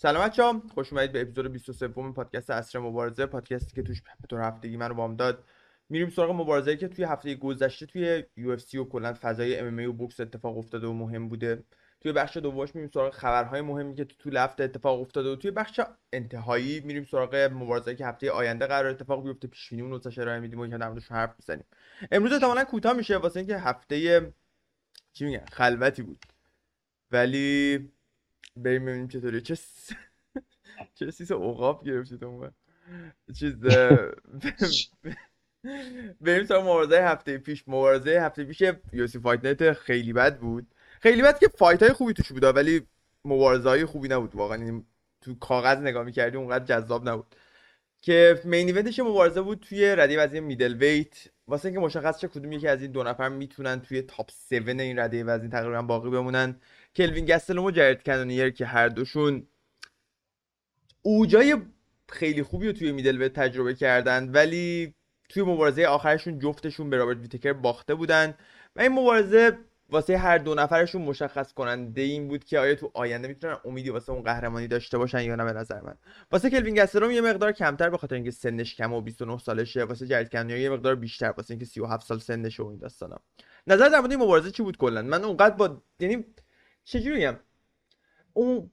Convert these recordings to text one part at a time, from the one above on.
سلام بچه‌ها. خوش اومدید به اپیزود 23 پادکست اصر مبارزه پادکستی که توش به طور هفتگی منو بام داد. میریم سراغ مبارزه‌ای که توی هفته گذشته توی UFC و کلا فضای MMA و بوکس اتفاق افتاده و مهم بوده. توی بخش دومش میریم سراغ خبرهای مهمی که تو هفته اتفاق افتاده و توی بخش انتهایی میریم سراغ مبارزه‌ای که هفته آینده قرار اتفاق بیفته پیش بینی اون ارائه میدیم و که در حرف می‌زنیم امروز احتمالاً کوتاه میشه واسه اینکه هفته چی میگن؟ خلوتی بود. ولی بریم ببینیم چطوری چه س... چه سیس عقاب گرفتید اون چیز بریم تا مبارزه هفته پیش. مبارزه هفته پیش UFC Fight Night خیلی بد بود. خیلی بد که fight های خوبی توش بود ولی مبارزه های خوبی نبود. واقعا یعنی تو کاغذ نگاه می‌کردی اونقدر جذاب نبود. که main event ش مبارزه بود توی رده وزنی middleweight واسه اینکه مشخص شه کدوم یکی از این دو نفر می‌تونن توی top 7 این رده وزنی تقریبا باقی بمونن. کلوین گستلوم و جرد کنونیر که هر دوشون اوجای خیلی خوبی رو توی میدل ویت تجربه کردن ولی توی مبارزه آخرشون جفتشون به رابرت ویتکر باخته بودن. و این مبارزه واسه هر دو نفرشون مشخص کننده این بود که آیا تو آینده می‌تونن امیدی واسه اون قهرمانی داشته باشن یا نه به نظر من. واسه کلوین گستروم یه مقدار کمتر به خاطر اینکه سنش کم و 29 سالشه واسه جرد کنیا یه مقدار بیشتر واسه اینکه 37 سال سنشه و این داستانا. نظر در مورد این مبارزه چی بود کلا؟ من اونقدر با یعنی چجوری اون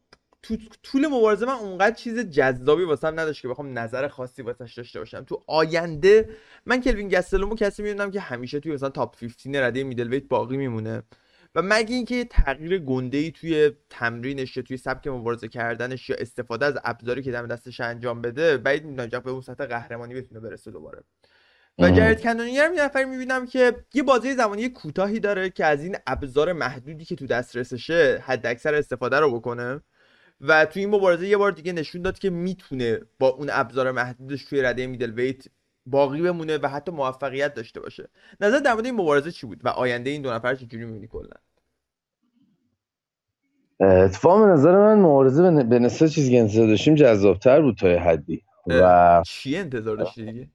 تو طول مبارزه من اونقدر چیز جذابی واسم نداشت که بخوام نظر خاصی واسش داشته باشم. تو آینده من کلوین گستلومو کسی می‌دونم که همیشه توی مثلا تاپ 15 رده میدل ویت باقی میمونه. و مگه اینکه تغییر گنده ای توی تمرینش یا توی سبک مبارزه کردنش یا استفاده از ابزاری که دم دستش انجام بده بعید می‌دونم به اون سطح قهرمانی بتونه برسه دوباره. و جرد کنونی هم یه نفر می‌بینم که یه بازی زمانی کوتاهی داره که از این ابزار محدودی که تو دسترسشه حد اکثر استفاده رو بکنه. و تو این مبارزه یه بار دیگه نشون داد که می‌تونه با اون ابزار محدودش توی رده میدل ویت باقی بمونه و حتی موفقیت داشته باشه. نظر در مورد این مبارزه چی بود و آینده این دو نفر چجوری می‌بینی کلا؟ اتفاق نظر من مبارزه به نسبت چیزی که انتظار داشتیم جذابتر بود تا حدی. و چی انتظار داشتی دیگه؟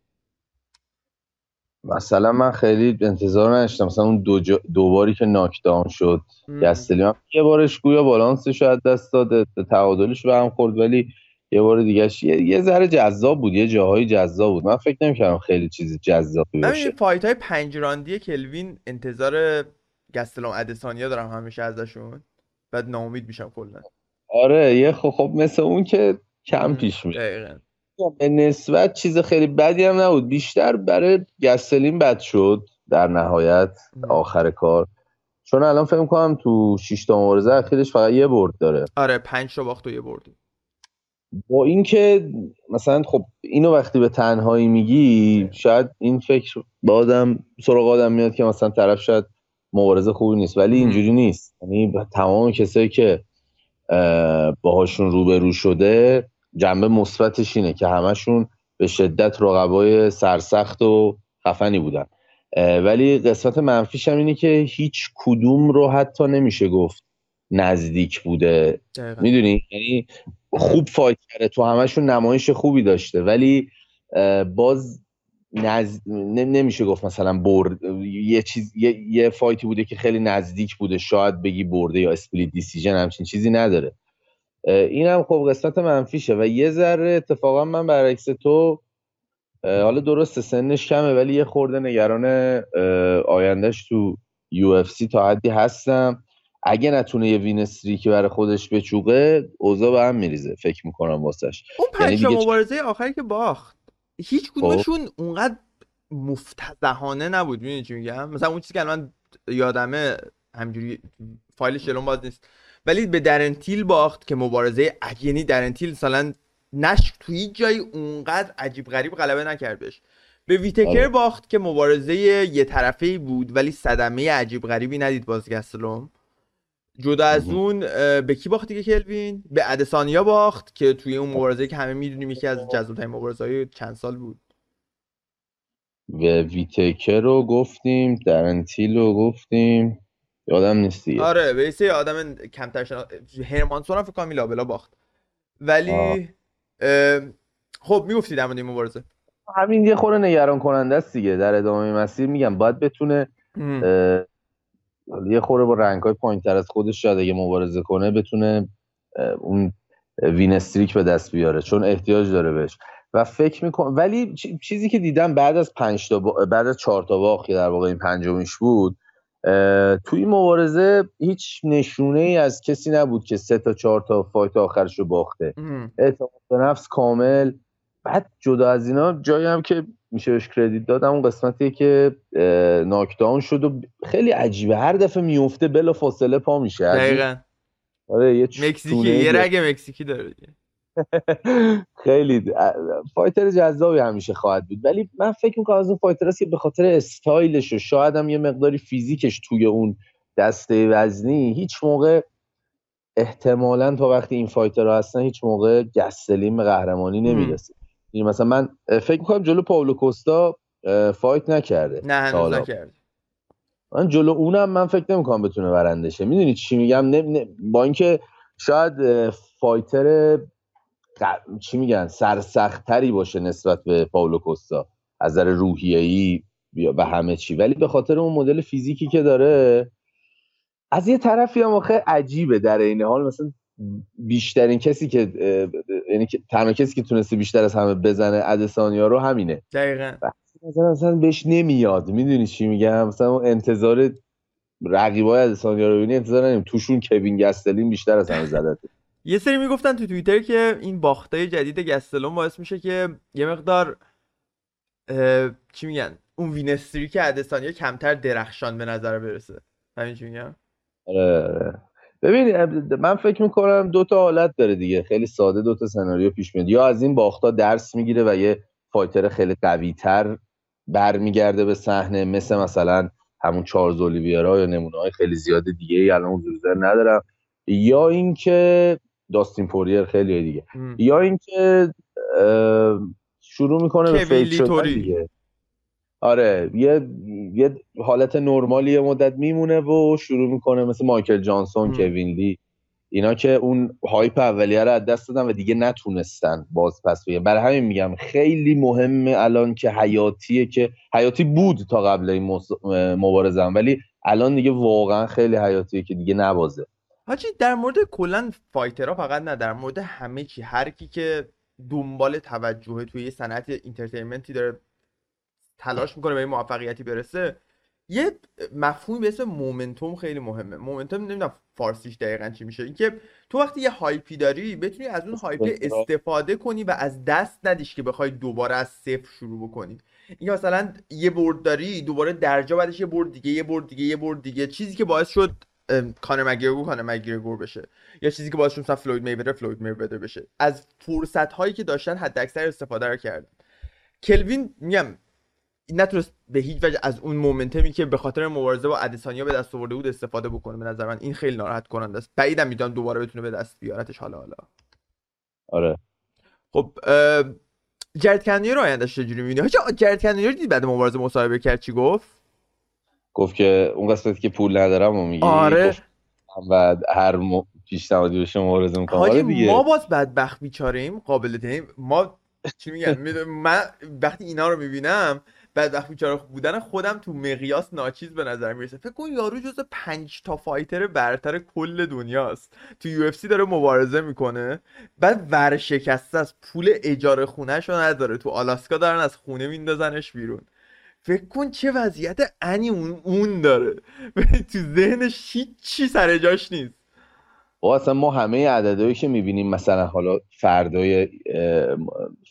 مثلا من خیلی انتظار نداشتم. مثلا اون دو, جا... دو باری که ناکداون شد گستلی من یه بارش گویا بالانسش شاید دست داده تعادلش به هم خورد ولی یه بار دیگه یه, یه ذره جذاب بود یه جاهای جذاب بود. من فکر نمی‌کردم خیلی چیز جذابی باشه. من فایت های پنج راندی کلوین انتظار گستلام ادسانیا دارم همیشه ازشون. بعد ناامید میشم کلا. آره یه خب خب مثل اون که کم پیش میاد به نسبت چیز خیلی بدی هم نبود. بیشتر برای گسلین بد شد در نهایت آخر کار. چون الان فکر کنم تو 6 تا مبارزه اخیرش فقط یه برد داره. آره 5 تا باخت و یه برد با اینکه مثلا خب اینو وقتی به تنهایی میگی شاید این فکر با آدم سراغ آدم میاد که مثلا طرف شاید مبارزه خوبی نیست ولی اینجوری نیست. یعنی تمام کسایی که باهاشون روبرو شده جنبه مثبتش اینه که همشون به شدت رقبای سرسخت و خفنی بودن. ولی قسمت منفیش هم اینه که هیچ کدوم رو حتی نمیشه گفت نزدیک بوده. می‌دونی؟ یعنی خوب فایت کرده تو همشون نمایش خوبی داشته. ولی باز نز... نمیشه گفت مثلا برد یه چیز یه... یه فایتی بوده که خیلی نزدیک بوده. شاید بگی برده یا اسپلیت دیسیژن همچین چیزی نداره. این هم خب قسمت منفیشه و یه ذره اتفاقا من برعکس تو حالا درسته سنش کمه ولی یه خورده نگران آیندهش تو یو تا حدی هستم. اگه نتونه یه وینستری که برای خودش بچوقه اوضاع به هم میریزه فکر می‌کنم واسش. اون پنج یعنی مبارزه آخری که باخت هیچ خب. کدومشون اونقدر مفتضحانه نبود می‌دونی چی میگم؟ مثلا اون چیزی که الان یادمه همجوری فایلش جلوم باز نیست. ولی به درنتیل باخت که مبارزه یعنی درنتیل مثلا نشک تو هیچ جایی اونقدر عجیب غریب غلبه نکرد بهش به ویتکر آره. باخت که مبارزه یه طرفه ای بود ولی صدمه عجیب غریبی ندید بازگستلوم جدا از اون به کی باخت دیگه کلوین؟ به ادسانیا باخت که توی اون مبارزه که همه می‌دونیم یکی از جذاب‌ترین مبارزه های چند سال بود. و ویتکر رو گفتیم درنتیل رو گفتیم. یادم نیستی آره به آدم کمتر شنا هرمانسون هم فکر کنم لابلا باخت. ولی خب می‌گفتی در این مبارزه. همین یه خورده نگران کننده است دیگه. در ادامه مسیر میگم باید بتونه یه خورده با رنگ های پایین تر از خودش شاید اگه مبارزه کنه بتونه اون وین استریک به دست بیاره چون احتیاج داره بهش. و فکر می‌کنم ولی چیزی که دیدم بعد از پنج تا بعد از چهار تا باخت که در واقع این پنجمیش بود توی این مبارزه هیچ نشونه ای از کسی نبود که سه تا چهار تا فایت آخرش رو باخته. اعتماد به نفس کامل. بعد جدا از اینا جایی هم که میشه بهش کردیت دادم اون قسمتی که knockdown شد و خیلی عجیبه. هر دفعه میفته بلا فاصله پا میشه. دقیقا. آره یه مکزیکی یه رگ مکزیکی داره خیلی fighter جذابی همیشه خواهد بود. ولی من فکر می‌کنم از اون fighter که به خاطر استایلش و شاید هم یه مقداری فیزیکش توی اون دسته وزنی هیچ موقع احتمالا تا وقتی این fighter هستن هیچ موقع گستلیم به قهرمانی نمی‌رسه. یعنی مثلا من فکر می‌کنم جلو پاولو کوستا فایت نکرده نه هنوز نکرده. من جلو اونم من فکر نمی‌کنم بتونه برنده شه می‌دونی چی میگم؟ نه, با اینکه شاید فایتر چی میگن؟ سرسختتری باشه نسبت به پاولو کوستا. از نظر روحیه‌ای و همه چی. ولی به خاطر اون مدل فیزیکی که داره از یه طرفی هم آخه عجیبه در این حال. مثلا بیشترین کسی که یعنی تنها کسی که تونسته بیشتر از همه بزنه ادسانیا رو همینه. دقیقا. مثلا مثلا بهش نمیاد. می‌دونی چی میگم؟ مثلا انتظار رقیبای ادسانیا رو ببینی انتظار نداریم. توشون کوین گستلین بیشتر از همه زدته یه سری می‌گفتن تو توییتر که این باختای جدید گستلون باعث میشه که یه مقدار چی میگن؟ اون وینستری که ادسانیا کمتر درخشان به نظر برسه. همین چی میگم؟ آره, آره. ببین من فکر می‌کنم دو تا حالت داره دیگه. خیلی ساده دو تا سناریو پیش میاد. یا از این باختا درس می‌گیره و یه فایتر خیلی قوی تر برمیگرده به صحنه مثل مثلا همون چارلز اولیویرا یا نمونه های خیلی زیاد دیگه الان حضور ندارم. یا اینکه داستین پوریر خیلی دیگه. یا اینکه شروع می‌کنه به فیک شدن دیگه. آره یه یه حالت نرمالی یه مدت میمونه و شروع می‌کنه مثل مایکل جانسون کوین لی. اینا که اون هایپ اولیه رو از دست دادن و دیگه نتونستن باز پس بگیرن. برای همین میگم خیلی مهمه الان که حیاتیه که حیاتی بود تا قبل این مبارزه ولی الان دیگه واقعا خیلی حیاتیه که دیگه نبازه. حاجی در مورد کلا فایترها فقط نه در مورد همه چی. هر کی که دنبال توجه توی صنعت entertainment ی داره تلاش می‌کنه به این موفقیتی برسه یه مفهومی به اسم momentum خیلی مهمه. momentum نمی‌دونم فارسیش دقیقا چی میشه. اینکه تو وقتی یه hype ی داری بتونی از اون hype استفاده کنی و از دست ندیش که بخوای دوباره از صفر شروع بکنی. اینکه مثلا یه برد داری دوباره درجا بعدش یه برد دیگه یه برد دیگه یه برد دیگه. چیزی که باعث شد کانر مک‌گرگور کانر مک‌گرگور بشه. یا چیزی که باعث شد مثلا فلوید میویدر فلوید میویدر بشه. از فرصت هایی که داشتن حد اکثر استفاده رو کرد کلوین میگم نتونست به هیچ وجه از اون مومنتمی که به خاطر مبارزه با ادیسانیا به دست آورده بود استفاده بکنه. به نظر من این خیلی ناراحت کننده است. بعیدم می‌دونم دوباره بتونه به دست بیارتش حالا حالا. آره. خب جرد کنیر رو آیندهش چجوری می‌بینی؟ جرد کنیر دید بعد مبارزه مصاحبه کرد؟ چی گفت؟ گفت که اون قسمتی که پول ندارم و میگی آره. و هر م... پیشنهادی بشه مبارزه می‌کنم آره دیگه. ما باز بدبخت بیچاریم قابل دیم ما چی میگم من وقتی اینا رو می‌بینم بعد وقتی بیچاره بودن خودم تو مقیاس ناچیز به نظر می‌رسه. فکر کن یارو جز پنج تا فایتر برتر کل دنیاست. تو یو اف سی داره مبارزه می‌کنه. بعد ورشکسته است پول اجاره خونهش رو نداره. تو آلاسکا دارن از خونه میندازنش بیرون. فکر کن چه وضعیت انی اون, اون داره. تو ذهنش هیچی سر جاش نیست. و اصلا ما همه عددهایی که می‌بینیم مثلا حالا فردای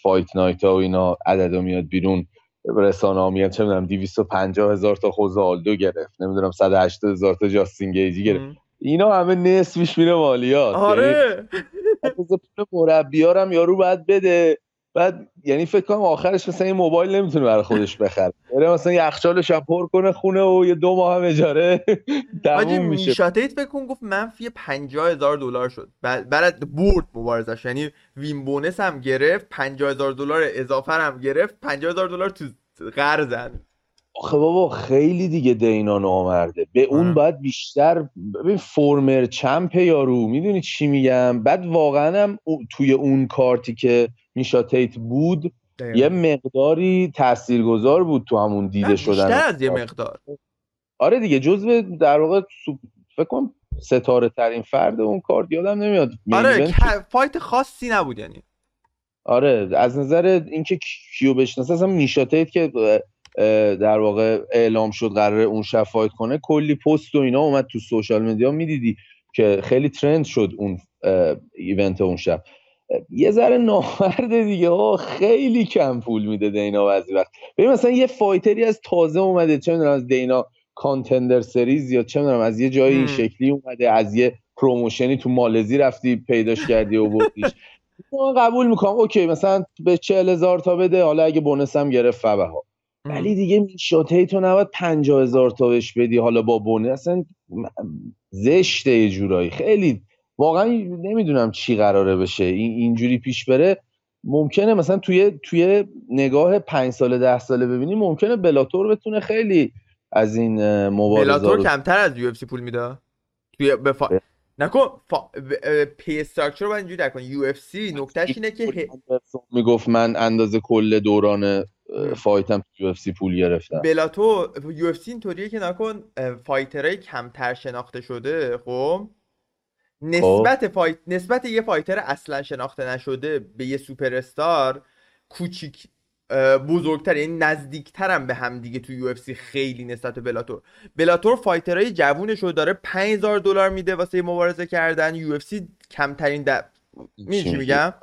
فایت نایت ها و اینا عددا میاد بیرون رسانه ها میگن چه می‌دونم 250 هزار تا خوزه آلدو گرفت نمی‌دونم 180 هزار تا جاستین گیجی گرفت. اینا همه نصفش میره مالیات. آره. یعنی مربیارم یارو باید بده. بعد یعنی فکر کنم آخرش مثلا این موبایل نمی‌تونه برای خودش بخره. بره مثلا یخچالش هم پر کنه خونه و یه دو ماه هم اجاره تموم میشه. میشاتیت فکر کن گفت منفی 50 هزار دلار شد. بعد برد مبارزش. یعنی وین بونس هم گرفت 50 هزار دلار اضافه هم گرفت 50 هزار دلار تو قرضن. آخه بابا خیلی دیگه دینا نامرده. به اون باید بیشتر ببین فورمر چمپ یارو می‌دونی چی میگم؟ بعد واقعا هم توی اون کارتی که میشا تیت بود یه مقداری تاثیرگذار بود تو همون دیده شدن. بیشتر از یه مقدار. آره دیگه جزو در واقع فکر کنم ستاره ترین فرد اون کارت یادم نمیاد. آره fight خاصی نبود یعنی. آره از نظر اینکه کیو بشناسه اصلا میشا تیت که در واقع اعلام شد قراره اون شب fight کنه کلی پست و اینا اومد تو social media می‌دیدی که خیلی trend شد اون event اون شب. یه ذره نامرده دیگه. آه خیلی کم پول میده دینا بعضی وقت ببین مثلا یه fighter ی از تازه اومده. چه می‌دونم از دینا Contender Series یا چه می‌دونم از یه جایی این. شکلی اومده از یه promotion ی تو مالزی رفتی پیداش کردی و بردیش. من قبول می‌کنم. okay مثلا به چهل هزار تا بده. حالا اگه bonus هم گرفت فبها. ولی دیگه شاته تو نباید پنجاه هزار تا بهش بدی. حالا با bonus اصلا زشته یه جورایی. خیلی واقعا نمی‌دونم چی قراره بشه. این اینجوری پیش بره ممکنه مثلا توی توی نگاه پنج ساله ده ساله ببینی ممکنه بلاتور بتونه خیلی از این مبارزه بلاتور رو کمتر از یو اف سی پول میده؟ توی بفا... ب- نکن فا... پی استراکچر رو اینجوری نکن یو اف سی نکتهش اینه که می‌گفت من اندازه کل دوران. فایتم تو UFC پول گرفتم. بلاتور UFC اینطوریه که نکن fighter های کمتر شناخته شده خب؟ نسبت fight نسبت یه fighter اصلا شناخته نشده به یه سوپر استار کوچیک بزرگتر یعنی نزدیکترم به هم دیگه تو UFC خیلی نسبت به بلاتور. بلاتور fighter های جوونش رو داره 5000 دلار میده واسه مبارزه کردن. UFC کمترین د... می‌دونی چی میگم؟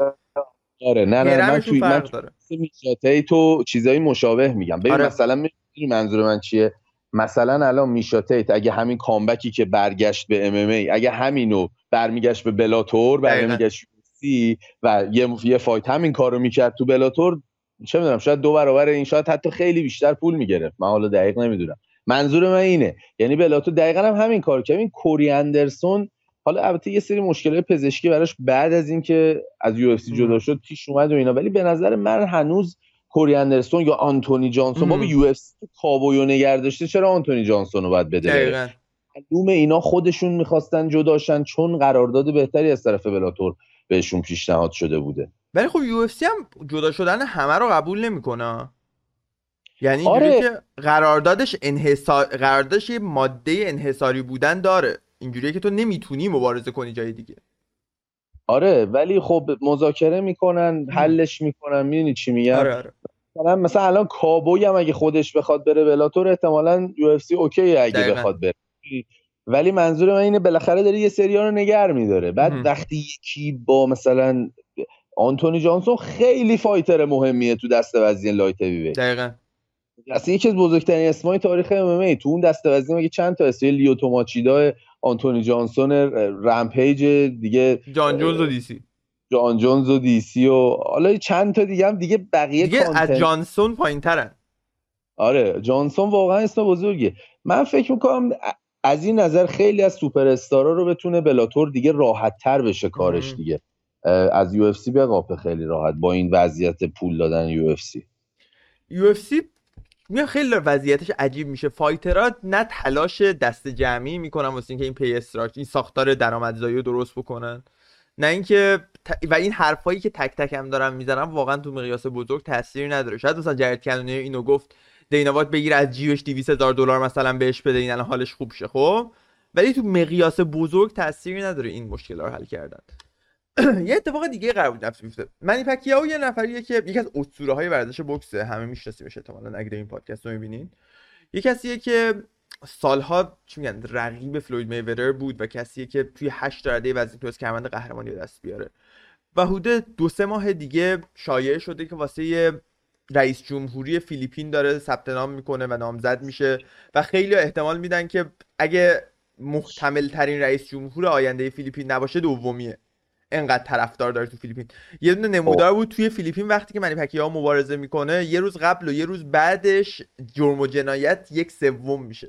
آره. نه نه من توی من داره. تو چیزایی مشابه میگم. ببین آره. مثلا می‌دونی منظور من چیه؟ مثلا الان میشا تیت اگه همین comeback ی که برگشت به MMA اگه همینو برمیگشت به بلاتور. برمیگشت UFC و یه یه fight همین کارو می‌کرد تو بلاتور. چه می‌دونم شاید دو برابر این شاید حتی خیلی بیشتر پول می‌گرفت. من حالا دقیق نمی‌دونم. منظور من اینه یعنی بلاتور دقیقا هم همین کار کرد. این کوری اندرسون حالا البته یه سری مشکلات پزشکی براش بعد از اینکه از یو. جدا شد پیش اومد و اینا. ولی به نظر من هنوز کوری اندرسون یا آنتونی جانسون ما. به یو اف کابویو نگر داشته چرا آنتونی جانسون رو باید بده معلومه اینا خودشون می‌خواستن جداشن چون قرارداد بهتری از طرف بلاتور بهشون پیشنهاد شده بوده. ولی خب یو هم جدا شدن همه رو قبول نمی‌کنه. یعنی آره. که قراردادش انحصار قراردادش یه ماده انحصاری بودن داره. اینجوریه که تو نمی‌تونی مبارزه کنی جای دیگه. آره ولی خب مذاکره می‌کنن حلش می‌کنن می‌دونی چی میگم؟ آره آره. مثلا مثلا الان کابوی هم اگه خودش بخواد بره بلاتور احتمالا UFC okay اگه دقیقاً. بخواد بره. ولی منظور من اینه بالاخره داره یه سریا رو نگه میداره. بعد. وقتی یکی با مثلا آنتونی جانسون خیلی fighter مهمیه تو دسته وزین light heavy دقیقا. اصلا یکی از بزرگترین اسمای تاریخ MMA تو اون دسته وزنی مگه چند تا اسم؟ لیوتو ماچیدا آنتونی جانسون رمپیج دیگه جان جونز و دیسی. جان جونز و دی سی و حالا چند تا دیگه هم دیگه بقیه دیگه از جانسون پایین ترن آره جانسون واقعا اسم بزرگیه. من فکر می‌کنم از این نظر خیلی از سوپر استارا رو بتونه بلاتور دیگه راحت تر بشه کارش. دیگه. از UFC بقاپه خیلی راحت با این وضعیت پول دادن UFC. UFC خیلی وضعیتش عجیب میشه. fighter ها نه تلاش دست جمعی می‌کنن واسه اینکه این pay structure این ساختار درآمدزایی رو درست بکنن. نه اینکه ت- و این حرفایی که تک تک هم دارم می‌زنم واقعا تو مقیاس بزرگ تاثیر نداره. شاید مثلا جرد کنونیر اینو گفت دینا وایت بگیر از جیبش 200 هزار دلار مثلا بهش بده این الان حالش خوب شه خب؟ ولی تو مقیاس بزرگ تاثیری نداره این مشکل رو حل کردن. یه اتفاق دیگه قرار بود نفس بیفته. منی پکیاو یه نفریه که یکی از اسطوره های ورزش بوکسه همه میشناسیمش احتمالاً اگه این پادکست رو می‌بینین. یه کسیه که سالها چی میگن رقیب فلوید میورر بود و کسیه که توی هشت رده وزن کمربند قهرمانی رو دست بیاره. و حدود دو سه ماه دیگه شایعه شده که واسه رئیس جمهوری فیلیپین داره ثبت نام می‌کنه و نامزد میشه و خیلی احتمال میدن که اگه محتمل ترین رئیس جمهور آینده فیلیپین نباشه دومیه. انقدر طرفدار داره تو فیلیپین. یه دونه نمودار بود توی فیلیپین وقتی که منی پکیاو مبارزه می‌کنه یه روز قبل و یه روز بعدش جرم و جنایت یک سوم میشه.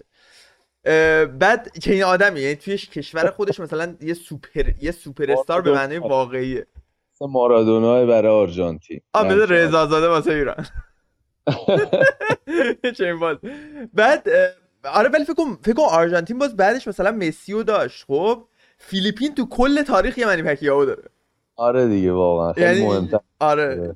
بعد چنین آدمی یعنی توی کشور خودش مثلا یه سوپر یه سوپر استار به معنی واقعیه. مارادونا برای آرژانتین. آ رضا زاده واسه ایران. چنین باز. بعد آره ولی فکر کنم فکر کنم آرژانتین باز بعدش مثلا مسی رو داشت. خب فیلیپین تو کل تاریخ یه منی پکیاو داره. آره دیگه واقعا. خیلی یعنی مهمتر. آره.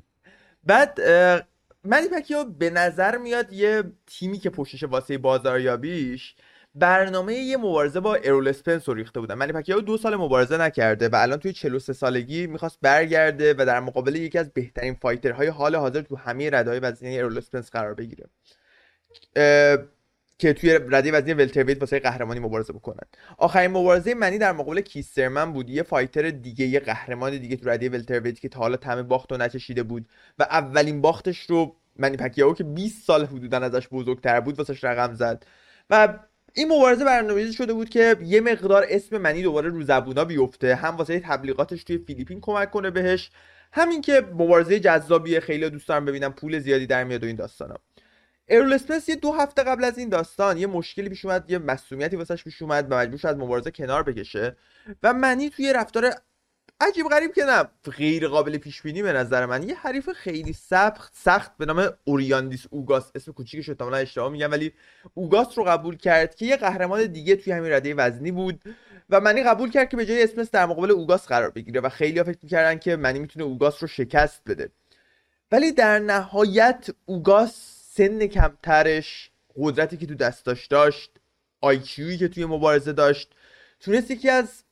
بعد اه، منی پکیو به نظر میاد یه تیمی که پشتش واسه بازاریابیش برنامه یه مبارزه با ارول اسپنس رو ریخته بودن. منی پکیاو دو سال مبارزه نکرده و الان توی 43 سالگی می‌خواست برگرده و در مقابل یکی از بهترین fighter های حال حاضر تو همه ردهای وزنی ارول اسپنس قرار بگیره. که توی رده وزنی welterweight واسه قهرمانی مبارزه بکنن. آخرین مبارزه منی در مقابل کیث ترمن بود. یه fighter دیگه یه قهرمان دیگه تو رده welterweight که تا حالا طعم باخت و نچشیده بود و اولین باختش رو منی پکیاو که 20 سال حدودا ازش بزرگتر بود واسش رقم زد. و این مبارزه برنامه‌ریزی شده بود که یه مقدار اسم منی دوباره رو زبونا بیفته. هم واسه تبلیغاتش توی فیلیپین کمک کنه بهش. همین که مبارزه جذابیه خیلی دوست دارم ببینم. پول زیادی در میاد و این داستانا. ارول اسپنس یه دو هفته قبل از این داستان یه مشکلی پیش اومد یه مسئولیتی واسش پیش اومد و مجبور شد مبارزه کنار بکشه. و منی توی رفتار عجیب غریب که نه. غیر قابل پیش بینی به نظر من. یه حریف خیلی سخت سخت به نام اوریاندیس اوگاس. اسم کوچیکش رو احتمالاً اشتباه میگم ولی اوگاس رو قبول کرد که یه قهرمان دیگه توی همین رده وزنی بود و منی قبول کرد که به جای اسمس در مقابل اوگاس قرار بگیره و خیلی فکر می‌کردن که منی می‌تونه اوگاس رو شکست بده. ولی در نهایت اوگاس سن کمترش قدرتی که تو دستاش داشت آیکیویی که توی مبارزه داشت تونست یکی از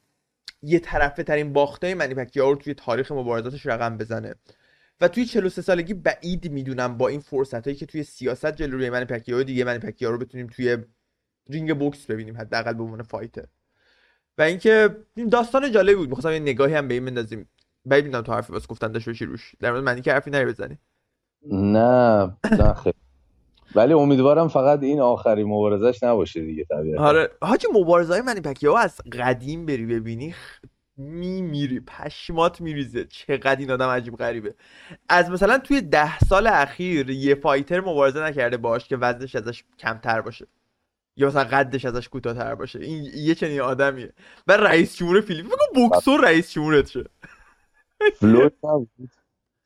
یه طرفه ترین باخته منی پکیاو رو توی تاریخ مبارزاتش رقم بزنه. و توی 43 سالگی بعید می‌دونم با این فرصت هایی که توی سیاست جلوی منی پکیاو دیگه منی پکیاو رو بتونیم توی رینگ بوکس ببینیم حداقل به عنوان فایتر. و اینکه این داستان جالبی بود. می‌خواستم یه نگاهی هم به این بندازیم. بعید می‌دونم تو حرفی واسه گفتن باشی روش. در مورد منی که حرفی نری بزنی. نه نه خیلی. ولی امیدوارم فقط این آخری مبارزش نباشه دیگه طبیعتا. آره. حاجی مبارزه های منی پکیاو از قدیم بری ببینی میمیری پشمات میریزه. چقدر این آدم عجیب غریبه. از مثلا توی ده سال اخیر یه فایتر مبارزه نکرده باش که وزنش ازش کمتر باشه. یا مثلا قدش ازش کوتاه‌تر باشه. این یه چنین آدمیه. و رئیس جمهور فیلیپین بگو بوکسور رئیس جمهورت شه. چی؟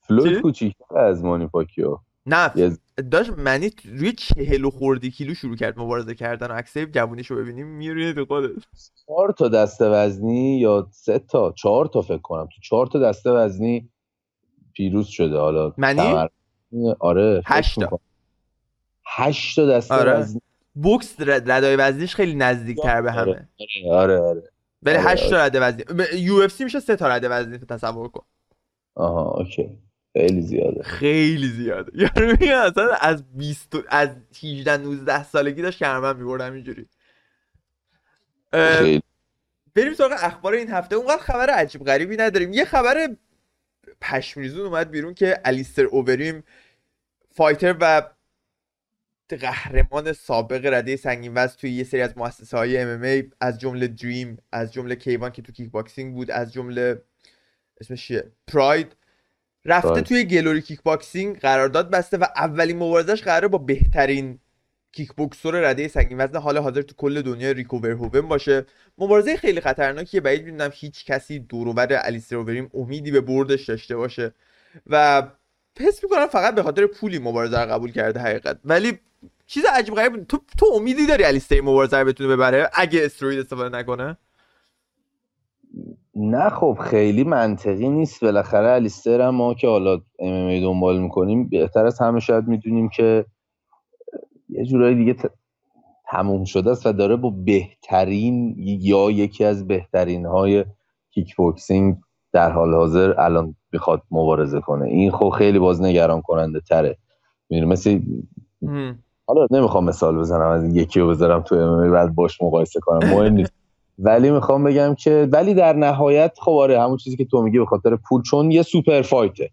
فلوید کوچیک‌تر از مانی پاکیو. نه داشت منی روی چهل و خورده کیلو شروع کرد مبارزه کردن. و عکسای جوونیش رو ببینیم میرینه تو خودت چهار تا دسته وزنی یا سه تا؟ چهار تا فکر کنم. تو چهار تا دسته وزنی پیروز شده. حالا منی؟ تمر- آره هشت تا. می‌کنم. هشت تا دسته آره. وزنی. بوکس رد- ردای وزنیش خیلی نزدیکتر به همه. آره آره آره. ولی آره، 8 تا رده وزنی. یو اف سی میشه 3 تا رده وزنی تصور کن. آها okay. خیلی زیاده. خیلی زیاده. یعنی میگم اصلا از 20 و- از 18 19 سالگی داشت ترمن می‌برد همینجوری اه، خیلی. بریم سراغ اخبار این هفته. اونقدر خبر عجیب غریبی نداریم. یه خبر پشمریزون اومد بیرون که الیستر اوبریم fighter و قهرمان سابق رده سنگین وزن توی یه سری از مؤسسه های MMA از جمله دریم از جمله K-1 که تو کیک باکسینگ بود از جمله اسمش چیه؟ پراید رفته پراید. توی گلوری کیک باکسینگ قرارداد بسته و اولین مبارزش قراره با بهترین کیک بوکسور رده سنگین وزن حال حاضر تو کل دنیا ریکو ورهوون باشه. مبارزه خیلی خطرناکیه. بعید می‌دونم هیچ کسی دوروبر الیستر اوبریم امیدی به بردش داشته باشه. و حس می‌کنم فقط به خاطر پولی مبارزه رو قبول کرده حقیقت. ولی چیز عجیب غریب تو تو امیدی داری الیستر مبارزه رو بتونه ببره اگه استروید استفاده نکنه؟ نه خب خیلی منطقی نیست. بالاخره الیستر هم ما که حالا ام دنبال می‌کنیم بهتر از همه شاید می‌دونیم که یه جورایی دیگه ت- تموم شده است و داره با بهترین یا یکی از بهترین های کیک بوکسینگ در حال حاضر الان می‌خواد مبارزه کنه. این خب خیلی باز نگران کننده تره. می‌دونی مثل. حالا نمی‌خوام مثال بزنم از یکی رو بذارم تو ام بعد باش مقایسه کنم. مهم نیست. ولی می‌خوام بگم که ولی در نهایت خب آره همون چیزی که تو میگی به خاطر پول چون یه super fight ه.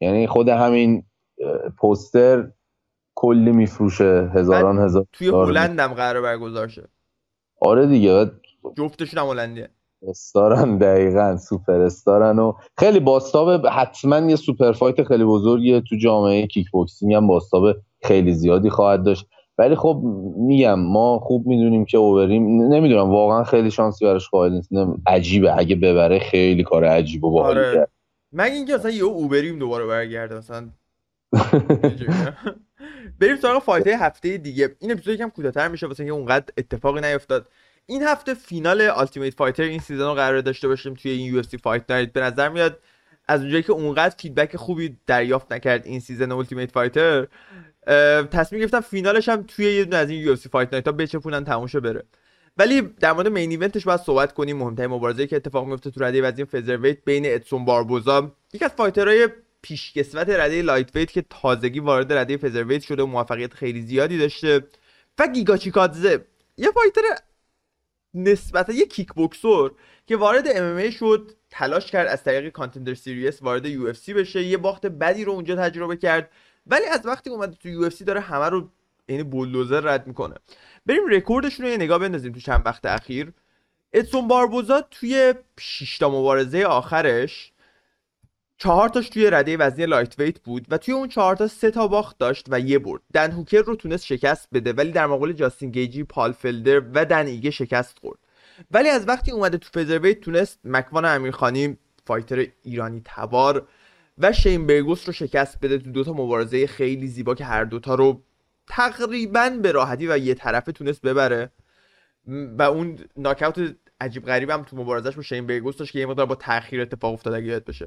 یعنی خود همین پوستر کلی میفروشه هزاران هزار توی دلار هلند هم قرار برگزار شه آره دیگه جفتشون هم هلندیه. star ن دقیقا سوپر استارن و خیلی بازتاب حتما یه super fight خیلی بزرگیه. تو جامعه کیک بوکسینگ هم بازتاب خیلی زیادی خواهد داشت. ولی خب میگم ما خوب می‌دونیم که اوبریم نمی‌دونم واقعا خیلی شانسی براش قائل نیست. عجیبه. اگه ببره خیلی کار عجیب و باحالی آره. مگه اینکه مثلا یه اوبریم دوباره برگرده مثلا. بریم سراغ fight هفته دیگه. این اپیزود یکم کوتاه‌تر میشه واسه اینکه اونقدر اتفاقی نیفتاد. این هفته فینال Ultimate Fighter این season رو قرار داشته باشیم توی این UFC Fight Night به نظر میاد از اونجایی که اونقدر feedback خوبی دریافت نکرد این season Ultimate Fighter تصمیم گرفتم فینالش هم توی یه دونه از این UFC Fight Night ها بچپونن تموم بره. ولی در مورد main event ش باید صحبت کنیم. مهمترین مبارزه که اتفاق میفته تو رده وزن featherweight بین ادسون باربوزا یکی از fighter های پیشکسوت رده lightweight که تازگی وارد رده featherweight شده و موفقیت خیلی زیادی داشته. و گیگا چیکادزه یه fighter نسبتا یه کیک بوکسور که وارد MMA شد تلاش کرد از طریق Contender Series وارد UFC بشه یه باخت بدی رو اونجا تجربه کرد. ولی از وقتی اومده تو UFC داره همه رو عین بولدوزر رد می‌کنه. بریم رکوردشون رو یه نگاه بندازیم تو چند وقت اخیر. ادسون باربوزا توی 6 تا مبارزه آخرش چهار تاش توی رده وزنی lightweight بود و توی اون چهار تا سه تا باخت داشت و یه برد. دن هوکر رو تونست شکست بده ولی در مقابل جاستین گیجی پال فلدر و دن ایگه شکست خورد. ولی از وقتی اومده تو featherweight تونست مکوان امیرخانی فایتر ایرانی تبار و شین برگوس رو شکست بده تو دوتا مبارزه خیلی زیبا که هر دوتا رو تقریبا به راحتی و یه طرفه تونست ببره. و اون ناکاوت عجیب غریب هم تو مبارزش با شین برگوس داشت که یه مقدار با تاخیر اتفاق افتاد اگه یاد بشه.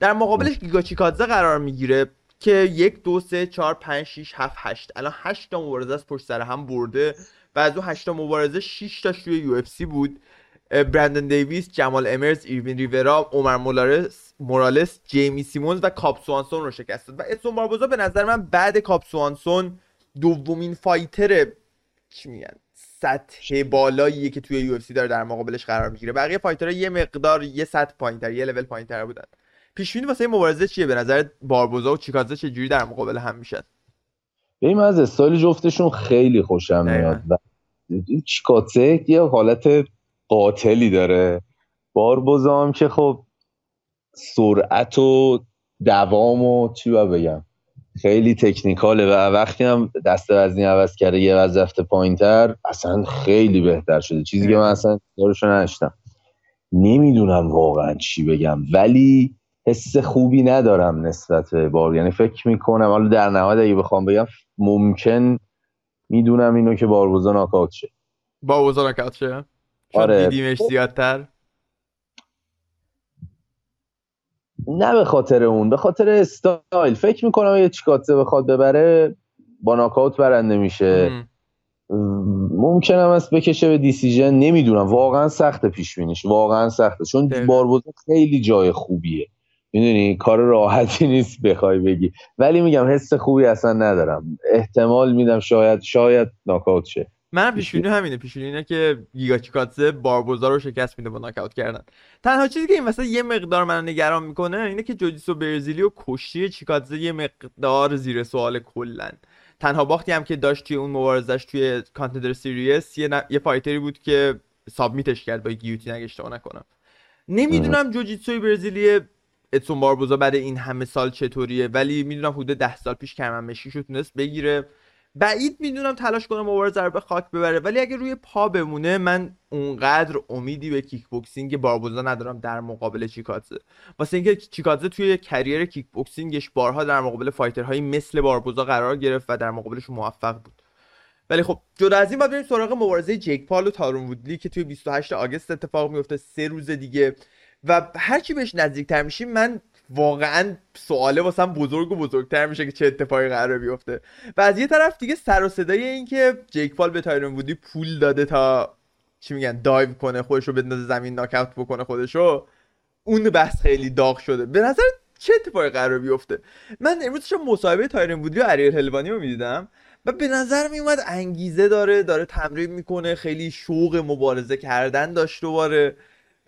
در مقابلش گیگا چیکادزه قرار می‌گیره که یک دو سه چهار پنج شیش هفت هشت. الان هشت تا مبارزه از پشت سر هم برده و از اون هشت تا مبارزه 6 تاش توی یو اف سی بود. برندن دیویس، جمال امرز، ایروین ریورا، عمر مولارس، مورالس، جیمی سیمونز و کاب سوانسون رو شکست داد. و ادسون باربوزا به نظر من بعد کاب سوانسون دومین fighter چی میگن سطح بالاییه که توی UFC داره در مقابلش قرار می‌گیره. بقیه fighter ها یه مقدار یه سطح پایینتر یه لول پایینتر بودن. پیش بینی واسه مبارزه چیه؟ به نظر باربوزا و چیکازه چه جوری در مقابل هم میشن؟ ببین از استایل جفتشون خیلی خوشم میاد. و چیکاتسه یه حالت قاتلی داره. باربوزا هم که خب سرعت و دوام و چی بگم؟ خیلی تکنیکاله. و وقتی هم دست وزنی عوض کرده یه وز رفته پایینتر اصلا خیلی بهتر شده. چیزی که من اصلا دارشو نشتم نمی‌دونم واقعا چی بگم. ولی حس خوبی ندارم نسبت به بار یعنی فکر می‌کنم حالا در نهایت اگه بخوام بگم ممکن می‌دونم اینو که باربوزا ناکاوت شه. باربوزا ناکاوت شه؟ آره. دیدیمش زیادتر. نه به خاطر اون به خاطر استایل. فکر می‌کنم یه چیکاتزه بخواد ببره با ناکاوت برنده میشه. ممکنم است بکشه به دیسیژن. نمی‌دونم. واقعا سخت پیش بینیش. واقعا سخته. چون باربوزا خیلی جای خوبیه. می‌دونی کار راحتی نیست بخوای بگی. ولی میگم حس خوبی اصلا ندارم. احتمال میدم شاید شاید ناکاوت شه. من پیش بینی همینه. پیش اینه که گیگا چیکاتسه باربوزا رو شکست میده با ناکاوت کردن. تنها چیزی که این وسط یه مقدار منو نگران می‌کنه اینه که جوجیسو برزیلی و کشتی چیکاتسه یه مقدار زیر سوال کلا تنها باختی هم که داشت توی اون مبارزش توی Contender Series یه, ن... یه fighter ی بود که submit ش کرد با guillotine اگه اشتباه نکنم. نمی‌دونم جوجیتسوی برزیلی ادسون باربوزا بعد این همه سال چطوریه؟ ولی می‌دونم حدود ده سال پیش کمربند مشکیشو تونست بگیره. بعید می‌دونم تلاش کنه مبارزه رو به خاک ببره. ولی اگه روی پا بمونه من اونقدر امیدی به kickboxing باربوزا ندارم در مقابل چیکاتزه واسه اینکه چیکاتزه توی career kickboxing ش بارها در مقابل fighter هایی مثل باربوزا قرار گرفت و در مقابلش موفق بود. ولی خب جدا از این باید بریم سراغ مبارزه جیک پال و تایرون وودلی که توی 28 August اتفاق میفته سه روز دیگه و هرچی بهش نزدیکتر میشیم من واقعا سواله واسم بزرگ و بزرگتر میشه که چه اتفاقی قرار بیفته. و از یه طرف دیگه سر و صدای این که جیک پال به تایرون وودی پول داده تا چی میگن دایو کنه خودشو بندازه زمین ناکاوت بکنه خودشو اون بحث خیلی داغ شده. به نظر چه اتفاقی قرار بیفته؟ من امروز شما مصاحبه تایرون وودی و اریل هلوانی رو می‌دیدم و به نظر میومد انگیزه داره داره تمرین می‌کنه خیلی شوق مبارزه کردن داشت دوباره.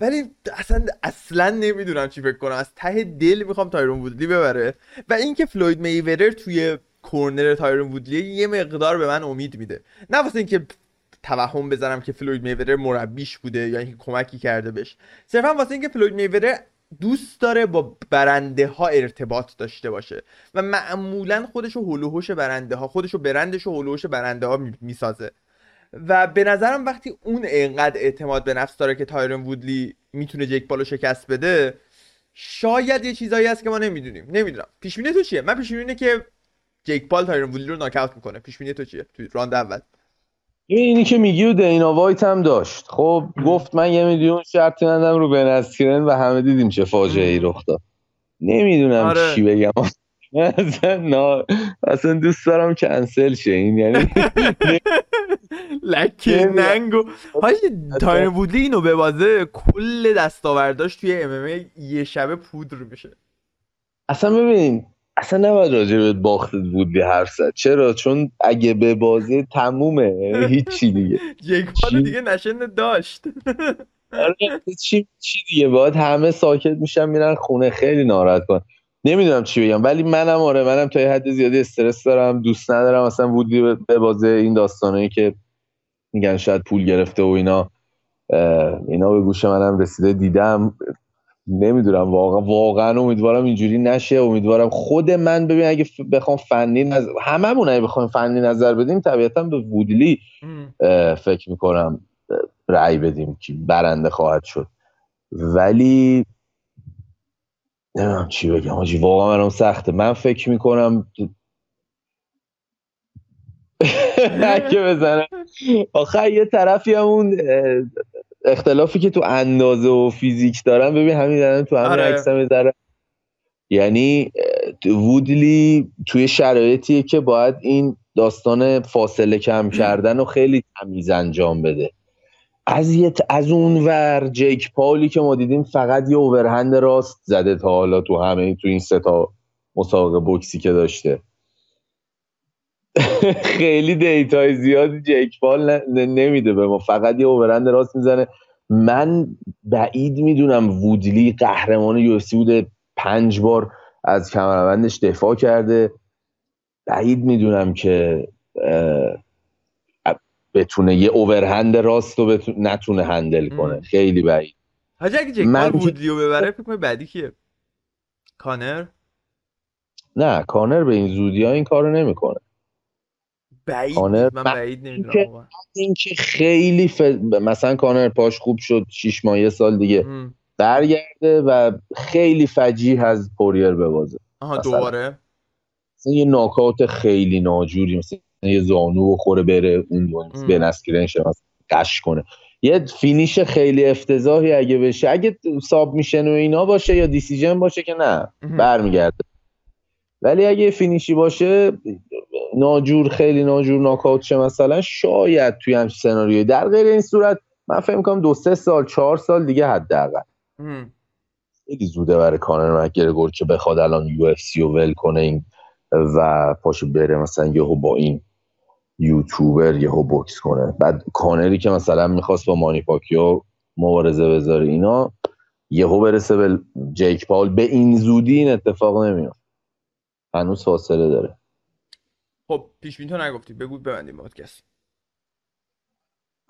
ولی اصلا اصلا نمی‌دونم چی فکر کنم. از ته دل می‌خوام تایرون وودلی ببره. و اینکه فلوید میورر توی کورنر تایرون وودلی یه مقدار به من امید میده. نه واسه اینکه توهم بزنم که فلوید میورر مربیش بوده یا اینکه کمکی کرده بهش. صرفا واسه اینکه فلوید میورر دوست داره با برنده ها ارتباط داشته باشه. و معمولا خودشو هلوهوش برنده ها خودشو برندش و هلوهوش برنده ها می‌سازه. و به نظرم وقتی اون انقدر اعتماد به نفس داره که تایرن وودلی می‌تونه جیک پالو شکست بده شاید یه چیزایی هست که ما نمی‌دونیم. نمی‌دونم. پیش تو چیه؟ من پیش اینه که جیک پال تایرن وودلی رو knock می‌کنه. پیش تو چیه؟ تو راند اول. اینی که میگی و دینا وایت هم داشت. خب گفت من یه میلیون شرط می‌بندم رو بن و همه دیدیم چه فاجعه ای رخ داد. نمی‌دونم آره. چی بگم. اصلا نا... اصلا دوست دارم کنسل شه. این یعنی لکه نمی‌دونم. ننگو. حاجی تایر وودلی اینو به بازه کل دستاورداش توی ام یه شبه پودر میشه. اصلا ببین اصلا نباید راجع به باخت وودلی حرف زد. چرا؟ چون اگه به بازه تمومه یعنی هیچی دیگه. یک؟ پال دیگه نشن داشت. آره چی چی دیگه. باید همه ساکت میشن میرن خونه. خیلی ناراحت کن. نمی‌دونم چی بگم ولی منم آره منم تا یه حد زیادی استرس دارم دوست ندارم اصلا وودلی به- بازه این داستانایی که میگن شاید پول گرفته و اینا اینا به گوش منم رسیده دیدم. نمی‌دونم واقعا واقعا امیدوارم اینجوری نشه. امیدوارم خود من ببین اگه بخوام فنی نظر هممون اگه بخوایم فنی نظر بدیم طبیعتا به وودلی فکر می‌کنم رأی بدیم که برنده خواهد شد. ولی نمی‌دونم چی بگم. حاجی واقعا برام سخته. من فکر می‌کنم اگه بزنم آخه یه طرفی همون اختلافی که تو اندازه و فیزیک دارن ببین همین دارن تو همین آره. عکس هم دارن یعنی وودلی توی شرایطیه که باید این داستان فاصله کم کردن و خیلی تمیز انجام بده. از یه از اون ور جیک پالی که ما دیدیم فقط یه overhand راست زده تا حالا تو همه تو این سه تا مسابقه بوکسی که داشته. خیلی data ی زیادی جیک پال نمیده به ما. فقط یه overhand راست می‌زنه. من بعید می‌دونم وودلی قهرمان UFC بوده. پنج بار از کمربندش دفاع کرده. بعید می‌دونم که بتونه یه overhand راست رو بتونه نتونه handle کنه. ام. خیلی بعید. حاجی اگه جک من که- وودلیو ببره فکر بعدی کیه؟ کانر؟ نه کانر به این زودی ها این کارو نمی‌کنه. بعید کانر من بعید نمی‌دونم که- واقعا اینکه خیلی ف... مثلا کانر پاش خوب شد شیش ماه یه سال دیگه ام. برگرده و خیلی فجیع از پوریر ببازه. آها. دوباره؟ مثلا یه ناکاوت خیلی ناجوری مثلا یه زانو بخوره بره اون. بن اسکرنش غش کنه یه finish خیلی افتضاحی اگه بشه اگه submission و اینا باشه یا decision باشه که نه. برمیگرده ولی اگه finish ی باشه ناجور خیلی ناجور ناکاوت شه مثلا شاید توی همچین سناریوی در غیر این صورت من فکر می‌کنم دو سه سال چهار سال دیگه حداقل. خیلی زوده برای کانر مک‌گرگور که بخواد الان UFC رو ول کنه این و پاشو بره مثلا یهو با این یوتیوبر یهو بوکس کنه. بعد کانری که مثلا می‌خواست با مانی پاکیو مبارزه بذاره اینا یهو برسه به جیک پاول. به این زودی این اتفاق نمیاد هنوز فاصله داره. خب پیش تو نگفتی. بگو ببندیم پادکست.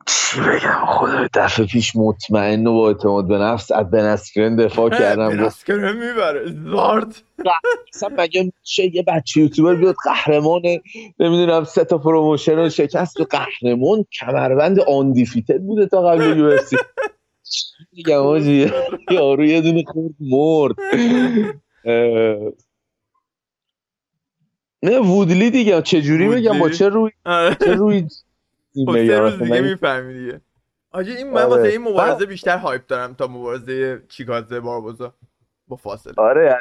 چی بگم خدا دفعه پیش مطمئن و با اعتماد به نفس از بن اسکرن دفاع کردم. گفت بن اسکرن می‌بره زارد اصلا مگه چه یه بچه یوتیوبر بیاد قهرمان نمی‌دونم سه تا promotion رو شکست و قهرمان کمربند undefeated بوده تا قبل UFC. میگم آجی یارو یه دونه خورد مرد. نه وودلی دیگه چجوری بگم با؟ چه روی آره. چه روی سه روز اصلا دیگه می‌فهمی دیگه. آجی این من آره. واسه این مبارزه بیشتر هایپ دارم تا مبارزه چیکازه باربوزا. با فاصله. آره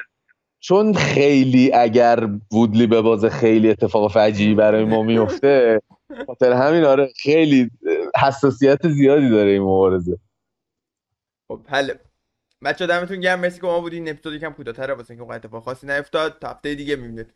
چون خیلی اگر وودلی به بازه خیلی اتفاق فجیعی برای ما میفته خاطر همین آره خیلی حساسیت زیادی داره این مبارزه. خب حله بچه دمتون گرم. مرسی که ما بودین. اپیزود یکم کوتاه‌تره واسه اینکه اون اتفاق خاصی نیفتاد. تا هفته دیگه می‌بینید.